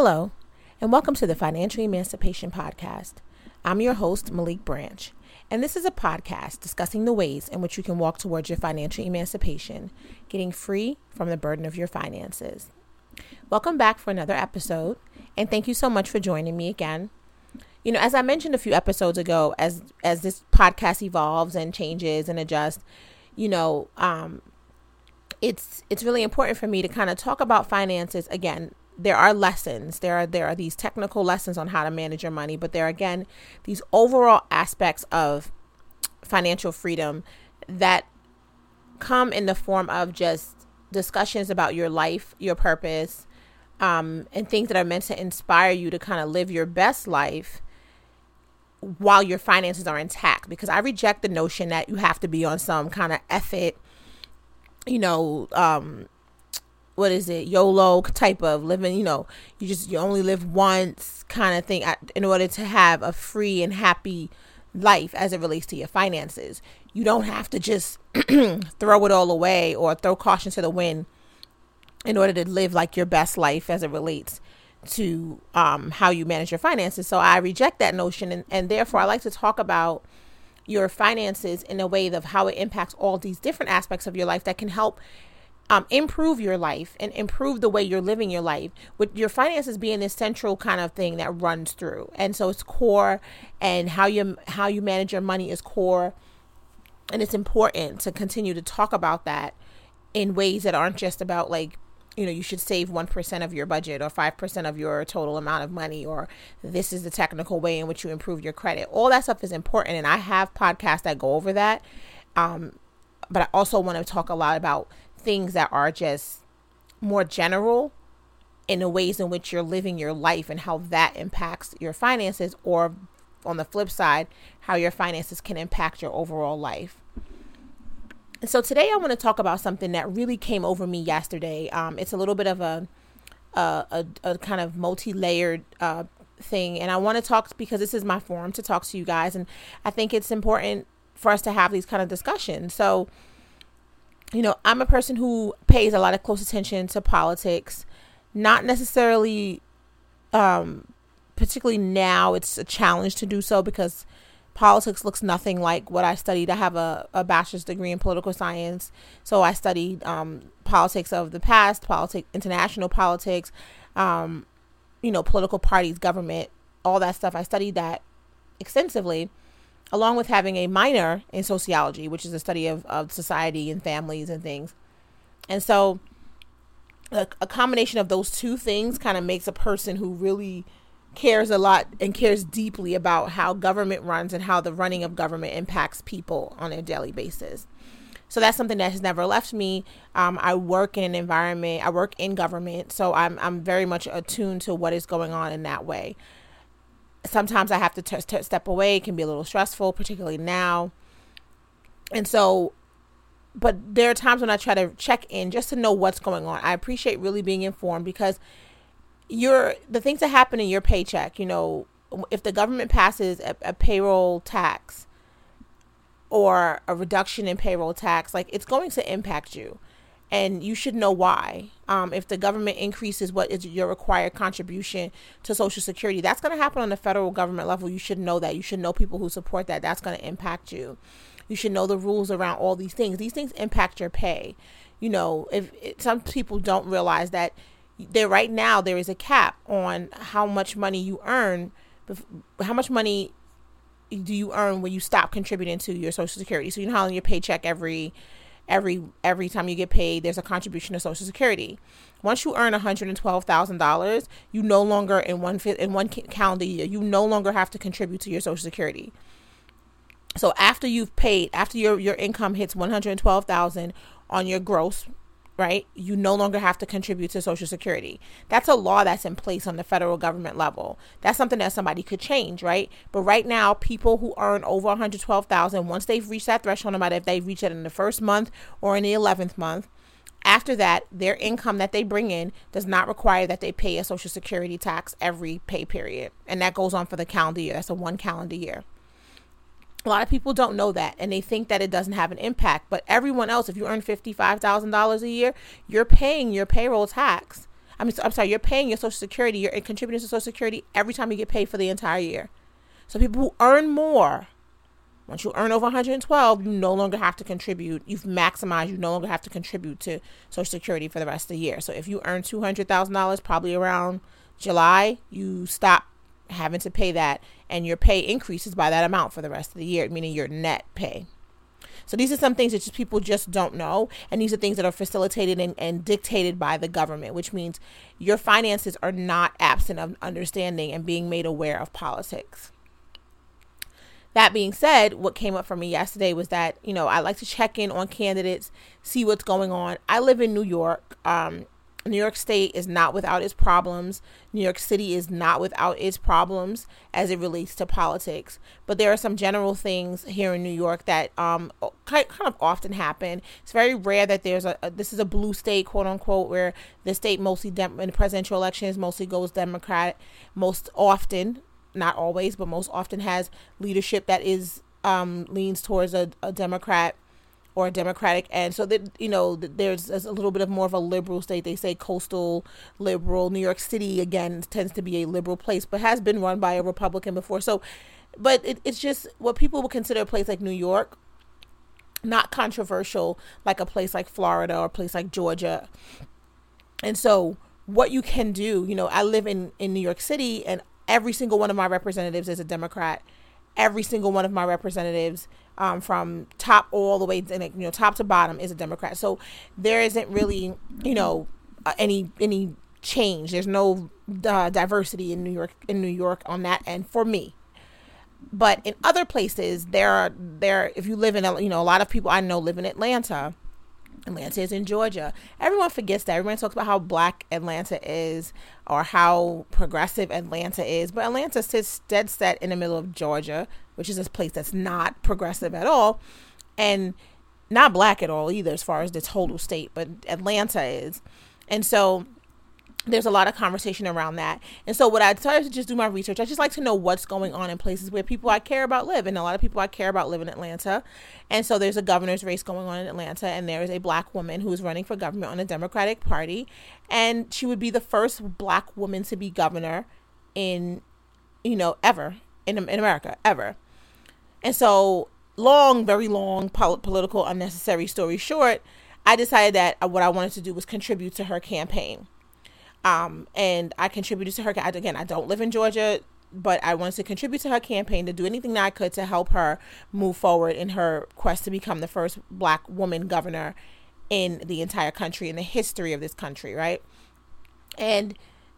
Hello, and welcome to the Financial Emancipation Podcast. I'm your host, Malik Branch, and this is a podcast discussing the ways in which you can walk towards your financial emancipation, getting free from the burden of your finances. Welcome back for another episode, and thank you so much for joining me again. You know, as I mentioned a few episodes ago, as as this podcast evolves and changes and adjusts, you know, um, it's it's really important for me to kind of talk about finances again there are lessons. There are there are these technical lessons on how to manage your money but there are again these overall aspects of financial freedom that come in the form of just discussions about your life your purpose um, and things that are meant to inspire you to kind of live your best life while your finances are intact. Because i reject the notion that you have to be on some kind of effort you know, um, what is it, YOLO type of living, you know, you just, you only live once kind of thing in order to have a free and happy life as it relates to your finances. You don't have to just throw it all away or throw caution to the wind in order to live like your best life as it relates to um, how you manage your finances. So I reject that notion, and, and therefore I like to talk about your finances in a way of how it impacts all these different aspects of your life that can help um, improve your life and improve the way you're living your life with your finances being this central kind of thing that runs through. And so it's core and how you how you manage your money is core. And it's important to continue to talk about that in ways that aren't just about like you know you should save 1% of your budget or 5% of your total amount of money or this is the technical way in which you improve your credit. All that stuff is important and i have podcasts that go over that. Um, but i also want to talk a lot about things that are just more general in the ways in which you're living your life and how that impacts your finances or on the flip side how your finances can impact your overall life And so today I want to talk about something that really came over me yesterday. Um, it's a little bit of a a, a, a kind of multi-layered uh, thing, and I want to talk because this is my forum to talk to you guys, and I think it's important for us to have these kind of discussions. So, you know, I'm a person who pays a lot of close attention to politics, not necessarily, um, particularly now. It's a challenge to do so because politics looks nothing like what I studied. I have a, a bachelor's degree in political science, so I studied um, politics of the past, politics, international politics, um, you know, political parties, government, all that stuff. I studied that extensively, along with having a minor in sociology, which is a study of, of society and families and things. And so, a, a combination of those two things kind of makes a person who really cares a lot and cares deeply about how government runs and how the running of government impacts people on a daily basis. So that's something that has never left me. Um, I work in an environment, I work in government, so I'm, I'm very much attuned to what is going on in that way. Sometimes I have to t- t- step away, it can be a little stressful, particularly now. And so, but there are times when I try to check in just to know what's going on. I appreciate really being informed because your the things that happen in your paycheck, you know, if the government passes a, a payroll tax or a reduction in payroll tax, like it's going to impact you and you should know why. Um, if the government increases what is your required contribution to Social Security, that's going to happen on the federal government level. You should know that. You should know people who support that. That's going to impact you. You should know the rules around all these things. These things impact your pay. You know, if, if some people don't realize that there right now there is a cap on how much money you earn how much money do you earn when you stop contributing to your social security so you know how your paycheck every every every time you get paid there's a contribution to social security. Once you earn $112000 you no longer in one in one calendar year you no longer have to contribute to your social security. So after you've paid after your your income hits 112000 on your gross right? You no longer have to contribute to Social Security. That's a law that's in place on the federal government level. That's something that somebody could change, right? But right now, people who earn over 112,000, once they've reached that threshold, no matter if they reach it in the first month or in the 11th month, after that, their income that they bring in does not require that they pay a Social Security tax every pay period. And that goes on for the calendar year. That's a one calendar year. A lot of people don't know that and they think that it doesn't have an impact. But everyone else, if you earn $55,000 a year, you're paying your payroll tax. I mean, I'm sorry, you're paying your Social Security, you're contributing to Social Security every time you get paid for the entire year. So people who earn more, once you earn over 112, you no longer have to contribute. You've maximized. You no longer have to contribute to Social Security for the rest of the year. So if you earn $200,000, probably around July, you stop having to pay that, and your pay increases by that amount for the rest of the year, meaning your net pay. So these are some things that just people just don't know, and these are things that are facilitated and, and dictated by the government, which means your finances are not absent of understanding and being made aware of politics. That being said, what came up for me yesterday was that, you know, I like to check in on candidates, see what's going on. I live in New York. Um, New York State is not without its problems. New York City is not without its problems as it relates to politics. But there are some general things here in New York that um, kind of often happen. It's very rare that there's a, a this is a blue state, quote unquote, where the state mostly dem- in presidential elections mostly goes Democrat. Most often, not always, but most often has leadership that is um, leans towards a, a Democrat or Democratic, and so that you know there's, there's, a little bit of more of a liberal state. They say coastal liberal. New York City again tends to be a liberal place, but has been run by a Republican before. So, but it, it's just what people would consider a place like New York, not controversial like a place like Florida or a place like Georgia, and so what you can do, you know, I live in in New York City, and every single one of my representatives is a Democrat. Every single one of my representatives um, from top all the way, you know, top to bottom is a Democrat. So there isn't really, you know, uh, any any change. There's no uh, diversity in New York in New York on that end for me. But in other places, there are there. If you live in, a, you know, a lot of people I know live in Atlanta. Atlanta is in Georgia. Everyone forgets that. Everyone talks about how black Atlanta is or how progressive Atlanta is. But Atlanta sits dead set in the middle of Georgia, which is a place that's not progressive at all and not black at all either as far as the total state but atlanta is and so there's a lot of conversation around that. And so what I started to just do my research, I just like to know what's going on in places where people I care about live. And a lot of people I care about live in Atlanta. And so there's a governor's race going on in Atlanta and there is a black woman who is running for government on the Democratic Party. And she would be the first black woman to be governor in, you know, ever in, in America, ever. And so, long, very long pol- political, unnecessary story short, I decided that what I wanted to do was contribute to her campaign. Um, and I contributed to her. Again, I don't live in Georgia, but I wanted to contribute to her campaign to do anything that I could to help her move forward in her quest to become the first black woman governor in the entire country, in the history of this country, right? And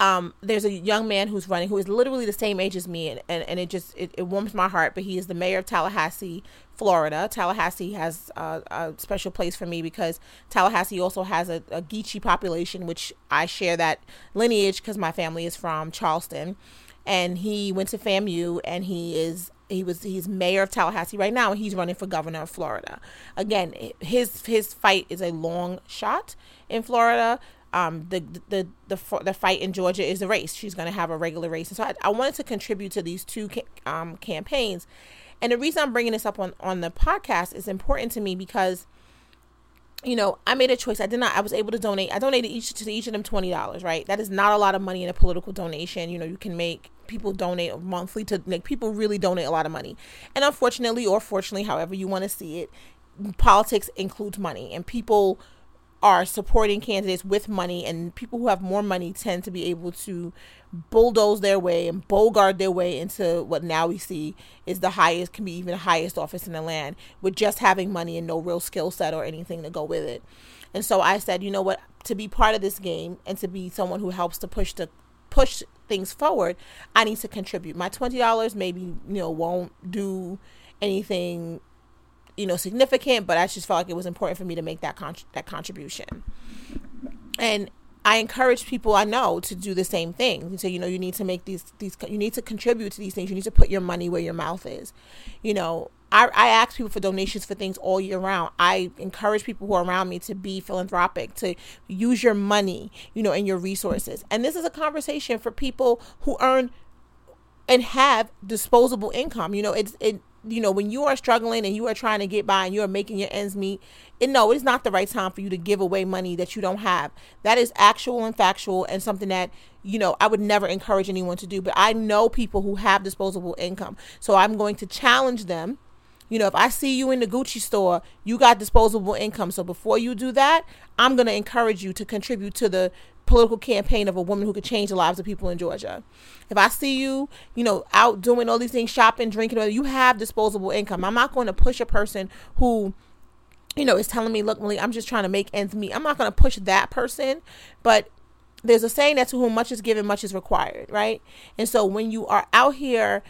um, there's a young man who's running who is literally the same age as me and, and, and it just it, it warms my heart but he is the mayor of tallahassee florida tallahassee has a, a special place for me because tallahassee also has a, a geechee population which i share that lineage because my family is from charleston and he went to famu and he is he was he's mayor of Tallahassee right now and he's running for governor of Florida. Again, his his fight is a long shot in Florida, um, the, the the the fight in Georgia is a race. She's going to have a regular race, and so I, I wanted to contribute to these two ca- um, campaigns. And the reason I'm bringing this up on on the podcast is important to me because, you know, I made a choice. I did not. I was able to donate. I donated each to each of them twenty dollars. Right, that is not a lot of money in a political donation. You know, you can make people donate monthly to make people really donate a lot of money, and unfortunately or fortunately, however you want to see it, politics includes money, and people are supporting candidates with money, and people who have more money tend to be able to bulldoze their way and bogart their way into what now we see is the highest, can be even the highest office in the land with just having money and no real skill set or anything to go with it. And so I said, you know what, to be part of this game and to be someone who helps to push the push things forward, I need to contribute. My twenty dollars maybe you know won't do anything you know significant but i just felt like it was important for me to make that con- that contribution and i encourage people i know to do the same thing so you know you need to make these these you need to contribute to these things you need to put your money where your mouth is you know I, I ask people for donations for things all year round. I encourage people who are around me to be philanthropic, to use your money, you know, and your resources. And this is a conversation for people who earn and have disposable income. You know, it's it you know, when you are struggling and you are trying to get by and you are making your ends meet, and no, it's not the right time for you to give away money that you don't have. That is actual and factual and something that, you know, I would never encourage anyone to do. But I know people who have disposable income. So I'm going to challenge them. You know, if I see you in the Gucci store, you got disposable income. So before you do that, I'm going to encourage you to contribute to the political campaign of a woman who could change the lives of people in Georgia. If I see you, you know, out doing all these things, shopping, drinking, you have disposable income. I'm not going to push a person who you know, is telling me, look, Malik, I'm just trying to make ends meet. I'm not going to push that person, but there's a saying that to whom much is given, much is required, right? And so when you are out here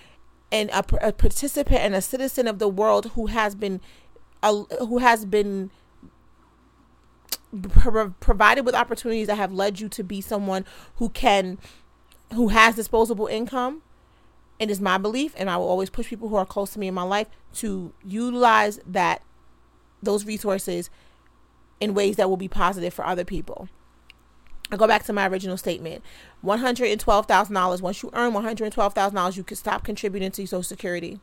and a, a participant and a citizen of the world who has been, who has been provided with opportunities that have led you to be someone who can, who has disposable income, And it is my belief, and I will always push people who are close to me in my life to utilize that those resources in ways that will be positive for other people. I go back to my original statement. $112,000. Once you earn $112,000, you can stop contributing to Social Security,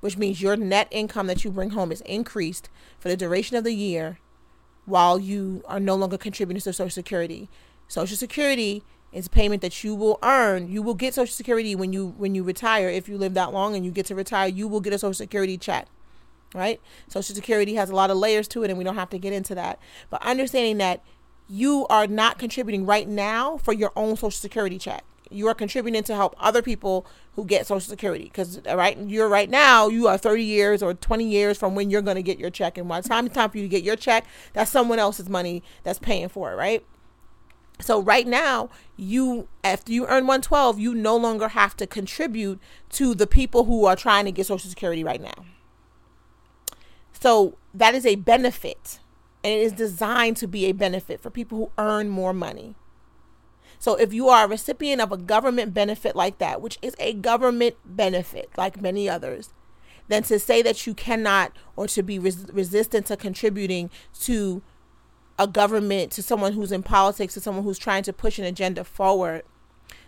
which means your net income that you bring home is increased for the duration of the year while you are no longer contributing to Social Security. Social Security is a payment that you will earn. You will get Social Security when you when you retire. If you live that long and you get to retire, you will get a Social Security check right? Social Security has a lot of layers to it, and we don't have to get into that. But understanding that you are not contributing right now for your own Social Security check. You are contributing to help other people who get Social Security because right you're right now you are 30 years or 20 years from when you're going to get your check, and by the time it's time for you to get your check, that's someone else's money that's paying for it, right? So right now, you after you earn 112, you no longer have to contribute to the people who are trying to get Social Security right now. So that is a benefit, and it is designed to be a benefit for people who earn more money. So if you are a recipient of a government benefit like that, which is a government benefit like many others, then to say that you cannot or to be res- resistant to contributing to a government, to someone who's in politics, to someone who's trying to push an agenda forward,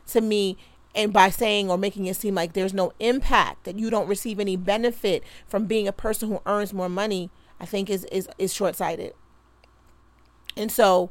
to me and by saying or making it seem like there's no impact that you don't receive any benefit from being a person who earns more money i think is is, is short-sighted and so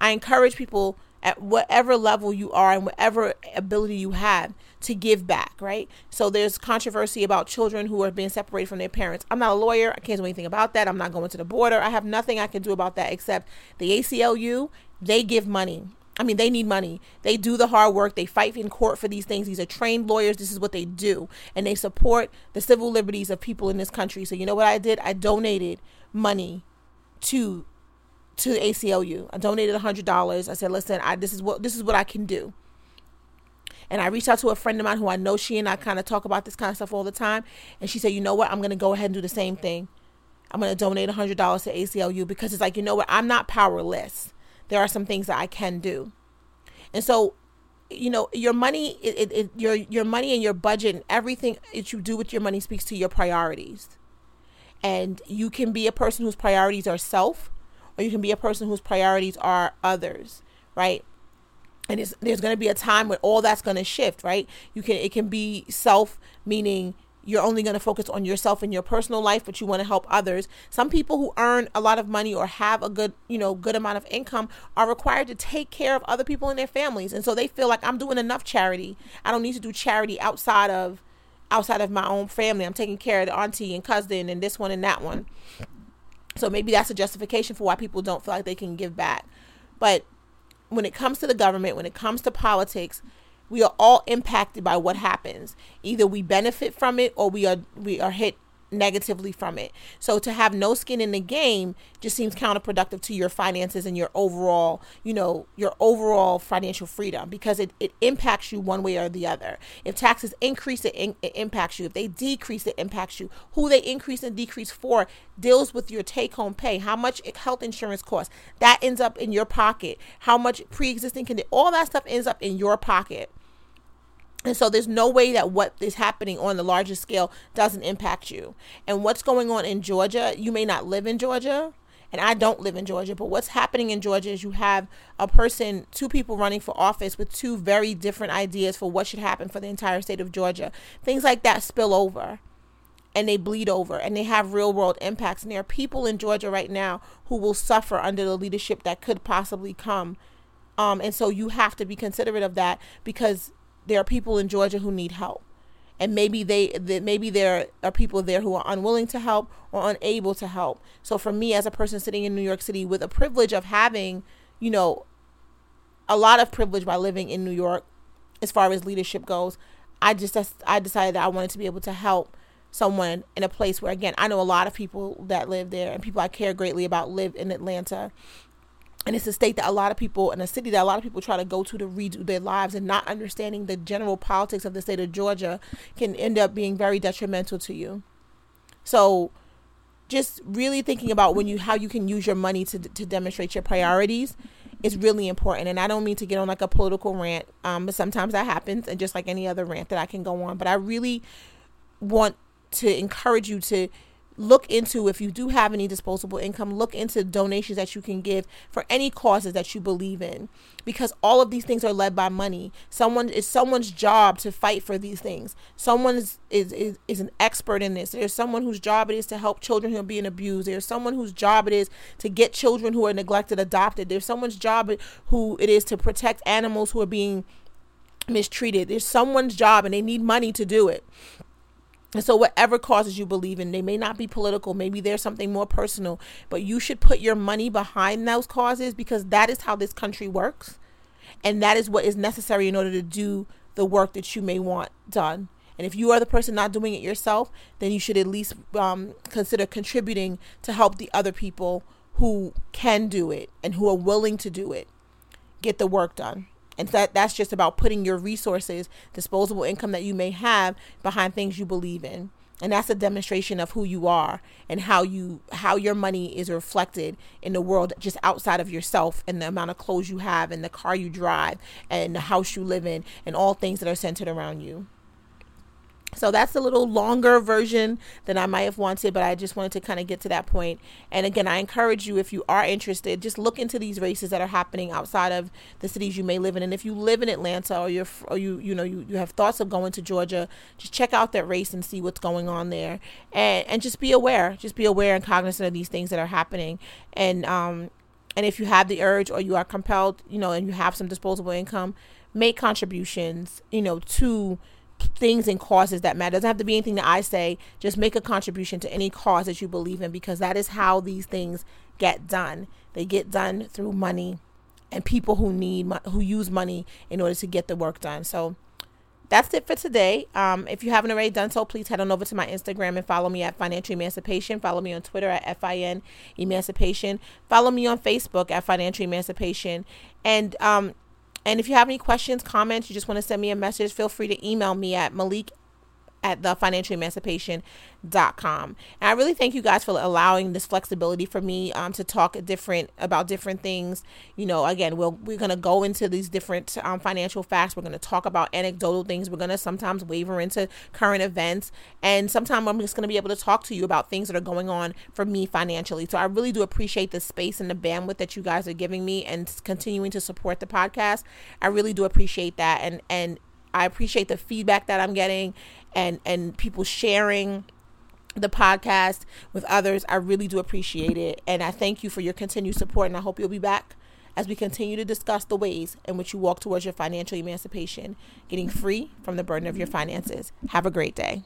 i encourage people at whatever level you are and whatever ability you have to give back, right? So there's controversy about children who are being separated from their parents. I'm not a lawyer. I can't do anything about that. I'm not going to the border. I have nothing I can do about that except the ACLU, they give money I mean, they need money. They do the hard work. They fight in court for these things. These are trained lawyers. This is what they do. And they support the civil liberties of people in this country. So, you know what I did? I donated money to to ACLU. I donated $100. I said, "Listen, I this is what this is what I can do." And I reached out to a friend of mine who I know she and I kind of talk about this kind of stuff all the time, and she said, "You know what? I'm going to go ahead and do the same thing. I'm going to donate $100 to ACLU because it's like, you know what? I'm not powerless." there are some things that I can do. And so, you know, your money, it, it, it, your your money and your budget and everything that you do with your money speaks to your priorities. And you can be a person whose priorities are self, or you can be a person whose priorities are others, right? And there's going to be a time when all that's going to shift, right? You can it can be self, meaning you're only going to focus on yourself and your personal life but you want to help others. Some people who earn a lot of money or have a good you know good amount of income are required to take care of other people in their families. And so they feel like i'm doing enough charity. I don't need to do charity outside of outside of my own family. I'm taking care of the auntie and cousin and this one and that one so maybe that's a justification for why people don't feel like they can give back but when it comes to the government when it comes to politics we are all impacted by what happens. Either we benefit from it or we are we are hit negatively from it. So to have no skin in the game just seems counterproductive to your finances and your overall, you know, your overall financial freedom because it, it impacts you one way or the other. If taxes increase, it, in, it impacts you. If they decrease, it impacts you. Who they increase and decrease for deals with your take home pay, how much health insurance costs. That ends up in your pocket. How much pre existing can all that stuff ends up in your pocket. And so there's no way that what is happening on the larger scale doesn't impact you. And what's going on in Georgia, you may not live in Georgia, and I don't live in Georgia, but what's happening in Georgia is you have a person, two people running for office with two very different ideas for what should happen for the entire state of Georgia. Things like that spill over. and they bleed over and they have real world impacts. And there are people in Georgia right now who will suffer under the leadership that could possibly come. Um, and so you have to be considerate of that because there are people in Georgia who need help. And maybe they, maybe there are people there who are unwilling to help or unable to help. So for me as a person sitting in New York City with a privilege of having, you know, a lot of privilege by living in New York as far as leadership goes, I just I decided that I wanted to be able to help someone in a place where again I know a lot of people that live there and people I care greatly about live in Atlanta. And it's a state that a lot of people, in a city that a lot of people try to go to to redo their lives, and not understanding the general politics of the state of Georgia can end up being very detrimental to you. So, just really thinking about when you how you can use your money to to demonstrate your priorities is really important. And I don't mean to get on like a political rant, um, but sometimes that happens, and just like any other rant that I can go on. But I really want to encourage you to look into if you do have any disposable income look into donations that you can give for any causes that you believe in. Because all of these things are led by money. Someone it's someone's job to fight for these things. Someone is, is is, is an expert in this. There's someone whose job it is to help children who are being abused. There's someone whose job it is to get children who are neglected adopted. There's someone's job who it is to protect animals who are being mistreated. There's someone's job and they need money to do it and so, whatever causes you believe in, they may not be political, maybe there's something more personal, but you should put your money behind those causes because that is how this country works. And that is what is necessary in order to do the work that you may want done. And if you are the person not doing it yourself, then you should at least um, consider contributing to help the other people who can do it and who are willing to do it get the work done. And that that's just about putting your resources, disposable income that you may have behind things you believe in. And that's a demonstration of who you are and how you how your money is reflected in the world just outside of yourself and the amount of clothes you have and the car you drive and the house you live in and all things that are centered around you. So that's a little longer version than I might have wanted, but I just wanted to kind of get to that point. And again, I encourage you if you are interested, just look into these races that are happening outside of the cities you may live in. And if you live in Atlanta or you're or you you know you, you have thoughts of going to Georgia, just check out that race and see what's going on there. And and just be aware, just be aware and cognizant of these things that are happening. And um and if you have the urge or you are compelled, you know, and you have some disposable income, make contributions, you know, to things and causes that matter. It doesn't have to be anything that I say. Just make a contribution to any cause that you believe in because that is how these things get done. They get done through money and people who need who use money in order to get the work done. So that's it for today. Um, if you haven't already done so, please head on over to my Instagram and follow me at Financial Emancipation. Follow me on Twitter at FIN Emancipation. Follow me on Facebook at Financial Emancipation. And um, and if you have any questions, comments, you just want to send me a message, feel free to email me at Malik at the financialemancipation.com. And I really thank you guys for allowing this flexibility for me um, to talk different about different things. You know, again, we'll, we're going to go into these different um, financial facts. We're going to talk about anecdotal things. We're going to sometimes waver into current events. And sometimes I'm just going to be able to talk to you about things that are going on for me financially. So I really do appreciate the space and the bandwidth that you guys are giving me and continuing to support the podcast. I really do appreciate that. And, and, I appreciate the feedback that I'm getting and and people sharing the podcast with others. I really do appreciate it. And I thank you for your continued support. And I hope you'll be back as we continue to discuss the ways in which you walk towards your financial emancipation, getting free from the burden of your finances. Have a great day.